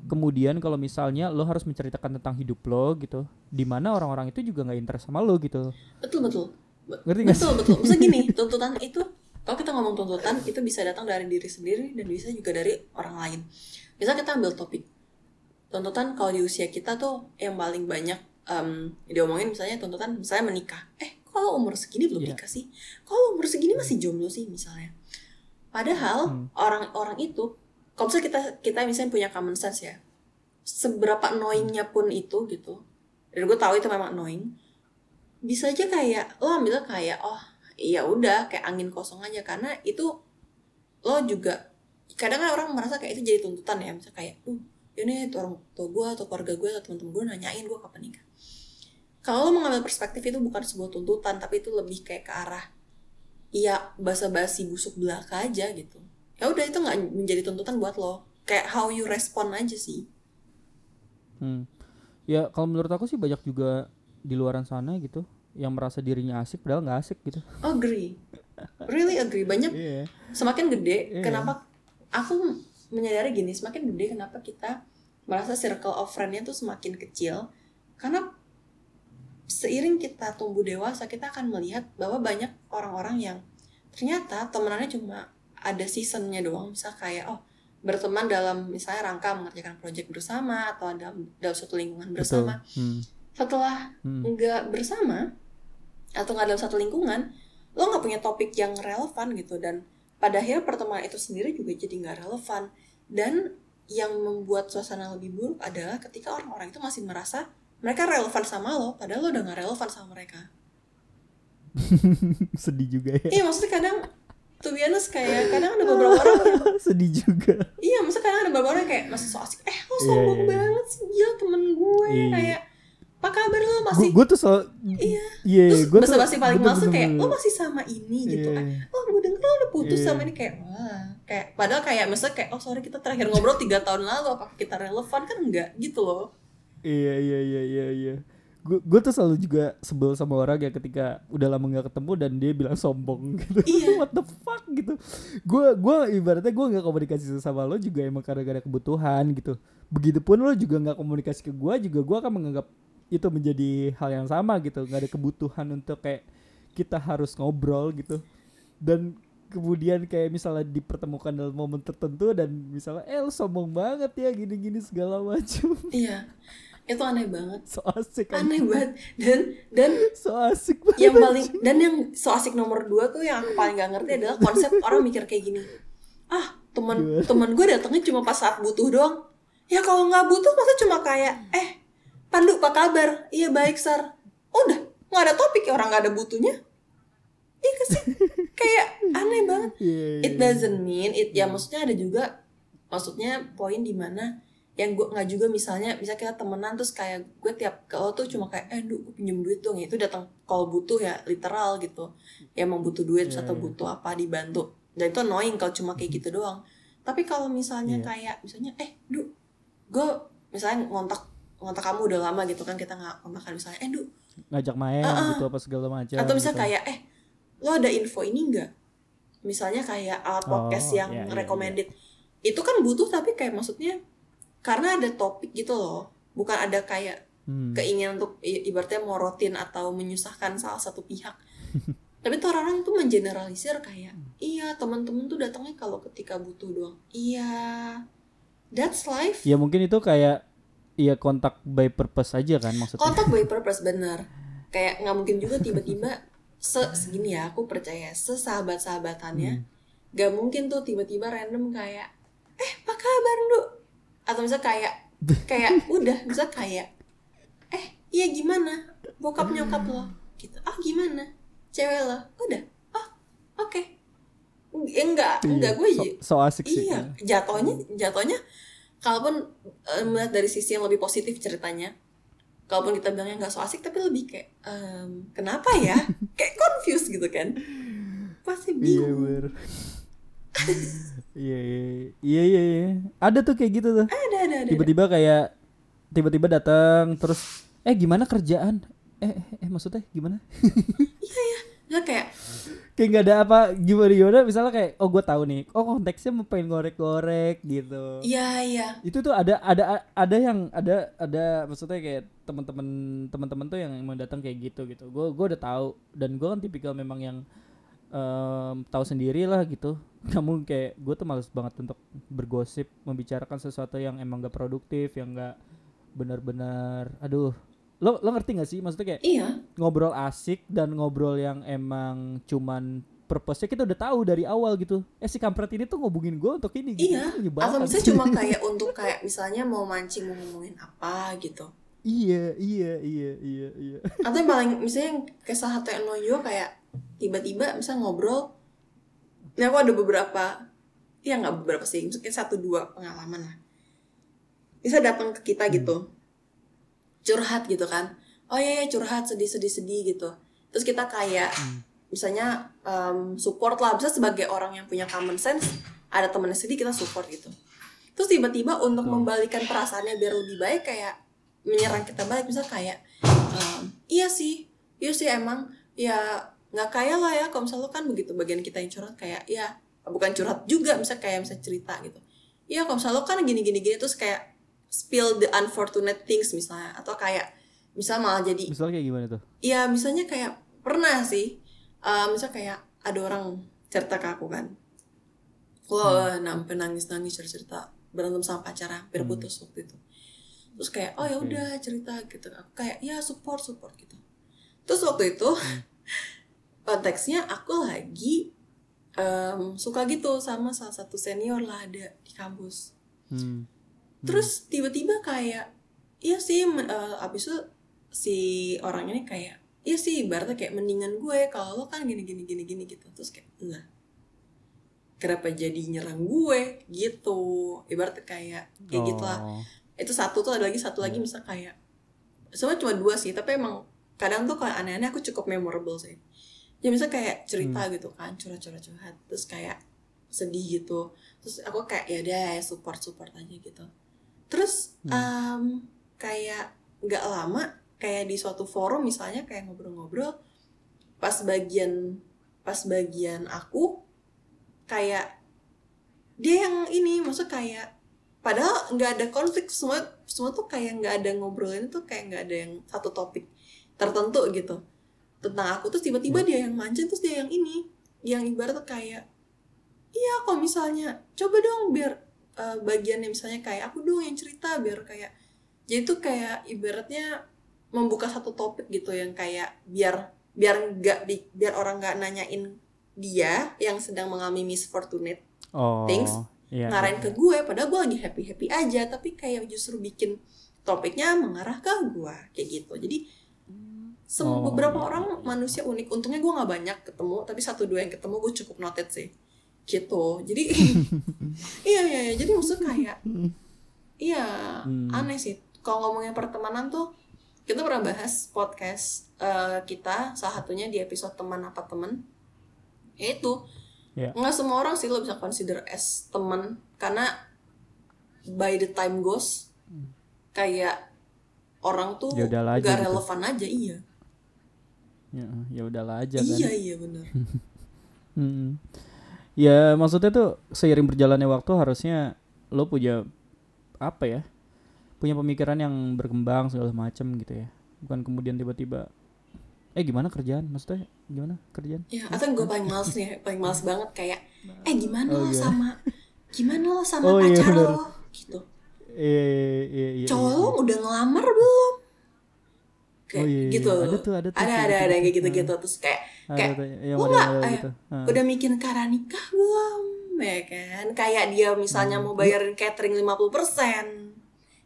Kemudian kalau misalnya lo harus menceritakan tentang hidup lo gitu, di mana orang-orang itu juga nggak interest sama lo gitu. betul betul Be- Ngerti nggak betul betul Maksudnya gini <laughs> tuntutan itu kalau kita ngomong tuntutan itu bisa datang dari diri sendiri dan bisa juga dari orang lain misal kita ambil topik. Tuntutan kalau di usia kita tuh yang paling banyak em, diomongin misalnya tuntutan misalnya menikah. Eh kalau umur segini belum Iya. nikah sih? Kalau umur segini masih jomblo sih misalnya? Padahal Hmm. orang-orang itu kalau misalnya kita kita misalnya punya common sense ya seberapa annoyingnya pun itu gitu dan gue tahu itu memang annoying bisa aja kayak lo ambil kayak oh iya udah kayak angin kosong aja karena itu lo juga kadang kan orang merasa kayak itu jadi tuntutan ya misalnya kayak uh ini tuh orang tua gue atau keluarga gue atau teman-teman gue nanyain gue kapan nikah kalau lo mengambil perspektif itu bukan sebuah tuntutan tapi itu lebih kayak ke arah iya basa-basi busuk belaka aja gitu ya udah itu nggak menjadi tuntutan buat lo kayak how you respond aja sih Hmm. Ya kalau menurut aku sih banyak juga di luaran sana gitu yang merasa dirinya asik padahal nggak asik gitu. agree really agree banyak Iya. semakin gede Iya. kenapa aku menyadari gini semakin gede kenapa kita merasa circle of friend-nya tuh semakin kecil karena seiring kita tumbuh dewasa kita akan melihat bahwa banyak orang-orang yang ternyata temenannya cuma ada seasonnya doang misal kayak oh berteman dalam misalnya rangka mengerjakan proyek bersama atau dalam dalam suatu lingkungan Betul. bersama Hmm. setelah Hmm. nggak bersama atau nggak dalam satu lingkungan lo nggak punya topik yang relevan gitu dan pada akhirnya pertemanan itu sendiri juga jadi nggak relevan dan yang membuat suasana lebih buruk adalah ketika orang-orang itu masih merasa mereka relevan sama lo padahal lo udah nggak relevan sama mereka <laughs> Sedih juga ya. iya maksudnya kadang tuh honest kayak kadang ada beberapa orang yang- <laughs> Sedih juga. iya maksudnya kadang ada beberapa orang yang kayak masih so asik eh lo Iya, sombong iya. banget sih gila temen gue Iya. kayak apa kabar lo? Masih Gue tuh soal Iya. Iya, terus gua basa-basi paling males tuh kayak lo masih sama ini gitu Iya, kan. Oh gue denger lo udah putus Iya. sama ini kayak wah. Kayak padahal kayak misalnya kayak oh sorry kita terakhir ngobrol tiga tahun lalu apa kita relevan? Kan enggak gitu loh. Iya iya iya iya iya. gue tuh selalu juga sebel sama orang ya ketika udah lama nggak ketemu dan dia bilang sombong <laughs> gitu. Iya. what the fuck gitu. Gue gue ibaratnya gue nggak komunikasi sama lo juga emang karena gak ada kebutuhan gitu. Begitupun lo juga nggak komunikasi ke gue juga gue akan menganggap itu menjadi hal yang sama gitu. Nggak ada kebutuhan untuk kayak kita harus ngobrol gitu. Dan kemudian kayak misalnya dipertemukan dalam momen tertentu dan misalnya eh sombong banget ya gini-gini segala macam <laughs> iya. Itu aneh banget. So asik aneh banget. Dan dan so asik banget yang paling dan yang so asik nomor dua tuh yang aku paling gak ngerti adalah konsep orang mikir kayak gini. Ah temen Gimana? temen gue datangnya cuma pas saat butuh doang. Ya kalau nggak butuh masa cuma kayak eh Pandu apa kabar? Iya baik sar. Udah nggak ada topik ya orang nggak ada butuhnya. Iya gak sih? <laughs> Kayak aneh banget. Iya, iya, it doesn't mean it ya maksudnya ada juga maksudnya poin di mana yang gue nggak juga misalnya bisa kita temenan terus kayak gue tiap ke lo tuh cuma kayak eh du gue pinjem duit dong. Ya itu datang kalau butuh ya literal gitu. Ya emang butuh duit Iya, atau iya. butuh apa dibantu. Dan itu annoying kalau cuma kayak gitu doang. Tapi kalau misalnya Iya. kayak misalnya eh du gue misalnya ngontak ngontak kamu udah lama gitu kan kita nggak kontakan misalnya eh du ngajak main Ah, ah. gitu apa segala macam atau misalnya gitu. kayak eh lo ada info ini enggak misalnya kayak alat Oh, podcast yang iya, iya, recommended. Itu kan butuh tapi kayak maksudnya karena ada topik gitu loh. Bukan ada kayak Hmm. keinginan untuk ibaratnya morotin atau menyusahkan salah satu pihak. <laughs> Tapi tuh orang-orang tuh mengeneralisir kayak iya teman-teman tuh datangnya kalau ketika butuh doang. Iya that's life. Ya mungkin itu kayak ya kontak by purpose aja kan maksudnya. Kontak by purpose bener. Kayak nggak mungkin juga tiba-tiba se segini ya aku percaya sesahabat sahabatannya gak mungkin tuh tiba-tiba random kayak eh apa kabar lu atau misalnya kayak kayak <laughs> udah bisa kayak eh iya gimana? Bokap nyokap lo? Gitu. Ah gimana? Cewek lo? Udah. Oh oke. Ya, enggak enggak gue so, so asik sih. Iya, jatuhnya jatuhnya kalaupun eh, melihat dari sisi yang lebih positif ceritanya, kalaupun kita bilangnya nggak so asik tapi lebih kayak em, kenapa ya? <laughs> kayak confused gitu kan? Pasti iya bingung. <laughs> iya iya iya iya iya ada tuh kayak gitu tuh Ada ada ada. tiba-tiba kayak tiba-tiba datang terus eh gimana kerjaan eh eh, eh maksudnya gimana Nggak kayak kayak nggak ada apa gimana gimana. Misalnya kayak oh gue tahu nih. Oh konteksnya mau pengen ngorek-ngorek gitu. Iya iya. Itu tuh ada ada ada yang ada ada maksudnya kayak teman-teman teman-teman tuh yang emang datang kayak gitu gitu. Gue gue udah tahu. Dan gue kan tipikal memang yang em, tahu sendiri lah gitu. <laughs> Namun kayak gue tuh males banget untuk bergosip membicarakan sesuatu yang emang gak produktif yang gak benar-benar aduh lo lo ngerti gak sih maksudnya kayak iya ngobrol asik dan ngobrol yang emang cuman purpose-nya kita udah tahu dari awal gitu eh si kampret ini tuh ngobungin gue untuk ini gitu. iya. Itu Atau misalnya sih. cuma kayak untuk kayak misalnya mau mancing mau ngomongin apa gitu. Iya, iya, iya, iya, iya. Atau yang paling misalnya yang kayak salah satu yang juga kayak tiba-tiba misalnya ngobrol. Ini aku ada beberapa, ya nggak beberapa sih, mungkin satu dua pengalaman lah. Bisa datang ke kita gitu, curhat gitu kan. Oh iya, iya curhat sedih sedih sedih gitu. Terus kita kayak misalnya em, support lah, bisa sebagai orang yang punya common sense, ada temennya sedih kita support gitu. Terus tiba-tiba untuk Betul. membalikan perasaannya biar lebih baik kayak menyerang kita balik misal kayak em, iya sih iya sih emang ya nggak kaya lah ya kalau misalnya kan begitu bagian kita yang curhat kayak ya bukan curhat juga misal kayak misal cerita gitu iya kalau misalnya kan gini gini gini terus kayak spill the unfortunate things misalnya atau kayak misal malah jadi Misalnya kayak gimana tuh? ya misalnya kayak pernah sih eh misal kayak ada orang cerita ke aku kan wah sampai nangis nangis cerita cerita berantem sama pacarnya hampir Hmm. putus waktu itu terus kayak oh ya udah cerita gitu aku kayak ya support support gitu terus waktu itu Hmm. <laughs> konteksnya aku lagi em, suka gitu sama salah satu senior lah ada di kampus Hmm. Terus tiba-tiba kayak iya sih eh, abis itu si orang ini kayak iya sih ibaratnya kayak mendingan gue kalau lo kan gini gini gini gini gitu. Terus kayak enggak kenapa jadi nyerang gue? Gitu. Ibaratnya kayak kayak gitu lah Oh. itu satu tuh ada lagi satu lagi misal kayak sebenarnya cuma dua sih tapi emang kadang tuh kalau aneh-aneh aku cukup memorable sih. Ya misal kayak cerita gitu kan curhat-curhat curhat terus kayak sedih gitu. Terus aku kayak ya ya support support aja gitu terus em, kayak nggak lama kayak di suatu forum misalnya kayak ngobrol-ngobrol pas bagian pas bagian aku kayak dia yang ini maksud kayak padahal nggak ada konflik semua semua tuh kayak nggak ada ngobrolin tuh kayak nggak ada yang satu topik tertentu gitu. Tentang aku terus tiba-tiba dia yang mancing terus dia yang ini. Yang ibarat kayak iya kok misalnya coba dong biar uh, bagiannya misalnya kayak aku dong yang cerita biar kayak jadi tuh kayak ibaratnya membuka satu topik gitu yang kayak biar biar nggak biar orang nggak nanyain dia yang sedang mengalami misfortunate Oh. Things Iya. ngarahin ke gue padahal gue lagi happy happy aja tapi kayak justru bikin topiknya mengarah ke gue kayak gitu jadi sem- Oh, beberapa iya, orang iya, iya. manusia unik untungnya gue nggak banyak ketemu tapi satu dua yang ketemu gue cukup noted sih gitu jadi <laughs> iya iya iya jadi maksud kayak iya Hmm. aneh sih kalau ngomongin pertemanan tuh kita pernah bahas podcast eh, kita salah satunya di episode teman apa teman yaitu Iya. nggak semua orang sih lo bisa consider as teman karena by the time goes kayak orang tuh Ya aja gak gitu. relevan aja iya Ya, ya udahlah aja kan. iya iya benar <laughs> Mm. Ya maksudnya tuh seiring berjalannya waktu harusnya lo punya apa ya? Punya pemikiran yang berkembang segala macam gitu ya. Bukan kemudian tiba-tiba eh gimana kerjaan? Maksudnya gimana kerjaan? ya atau gue paling males nih paling males banget kayak eh gimana Oh, lo iya. sama gimana lo sama Oh, iya, pacar lo gitu Eh iya iya. cowok iya. lo udah ngelamar belum kayak Oh, iya, iya. gitu Ada tuh, ada tuh ada kayak ada ada gitu-gitu. kayak gitu gitu terus kayak Ada kayak tuh yang lo model-model nggak, eh, gitu. Ah. udah mikirin cara nikah belum ya kan kayak dia misalnya Hmm. mau bayarin catering 50%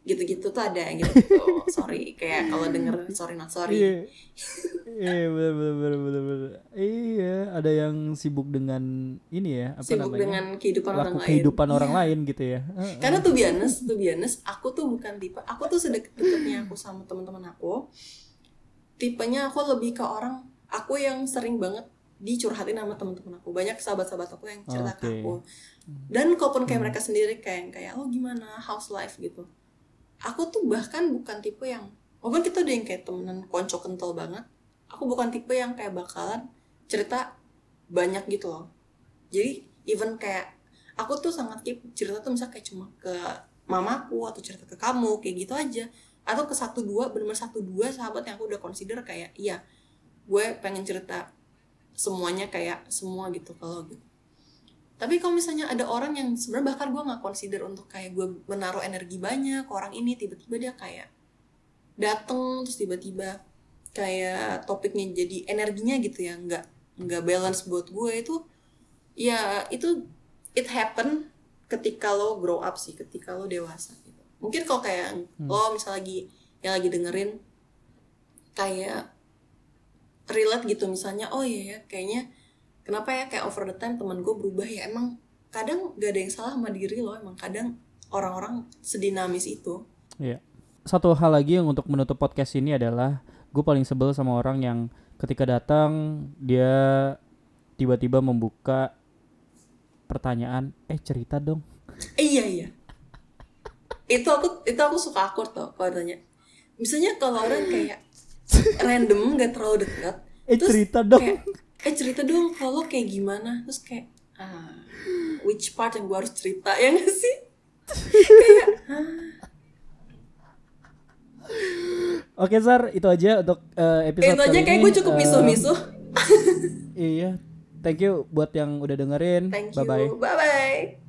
gitu-gitu tuh ada yang gitu <laughs> sorry kayak kalau denger sorry not sorry Iya. Iya benar benar benar benar benar. Iya, ada yang sibuk dengan ini ya, apa sibuk namanya? dengan kehidupan orang laku lain kehidupan orang Iya. lain gitu ya. Karena tuh biasa tuh biasa aku tuh bukan tipe aku tuh sedeket-deketnya aku sama teman-teman aku tipenya aku lebih ke orang aku yang sering banget dicurhatin sama teman-teman aku. Banyak sahabat-sahabat aku yang cerita ke Oke. aku. Dan kalaupun kayak Hmm. mereka sendiri kayak kayak oh gimana? House life? gitu. Aku tuh bahkan bukan tipe yang walaupun kita udah yang kayak temenan konco kental banget aku bukan tipe yang kayak bakalan cerita banyak gitu loh. Jadi even kayak aku tuh sangat keep cerita tuh misalnya kayak cuma ke mamaku atau cerita ke kamu kayak gitu aja. Atau ke satu dua benar-benar satu dua sahabat yang aku udah consider kayak iya gue pengen cerita semuanya kayak semua gitu kalau gitu. Tapi kalau misalnya ada orang yang sebenarnya bahkan gue nggak consider untuk kayak gue menaruh energi banyak ke orang ini tiba-tiba dia kayak dateng terus tiba-tiba kayak topiknya jadi energinya gitu ya nggak nggak balance buat gue itu ya itu it happen ketika lo grow up sih ketika lo dewasa gitu. Mungkin kalau kayak lo misal lagi yang lagi dengerin kayak relate gitu misalnya oh iya ya kayaknya kenapa ya kayak over the time teman gue berubah ya emang kadang gak ada yang salah sama diri lo emang kadang orang-orang sedinamis itu Iya. Satu hal lagi yang untuk menutup podcast ini adalah gue paling sebel sama orang yang ketika datang dia tiba-tiba membuka pertanyaan, eh cerita dong. Iya iya itu aku itu aku suka akur tuh kalau tanya misalnya kalau orang kayak random gak terlalu dekat Eh terus cerita dong. kayak eh cerita dong kalau kayak gimana terus kayak ah which part yang gue harus cerita ya gak sih kayak ah, Oke Sar, itu aja untuk eh, episode itu aja kayak gue cukup Eh, misuh-misuh Iya. Thank you buat yang udah dengerin. thank Bye bye. you bye bye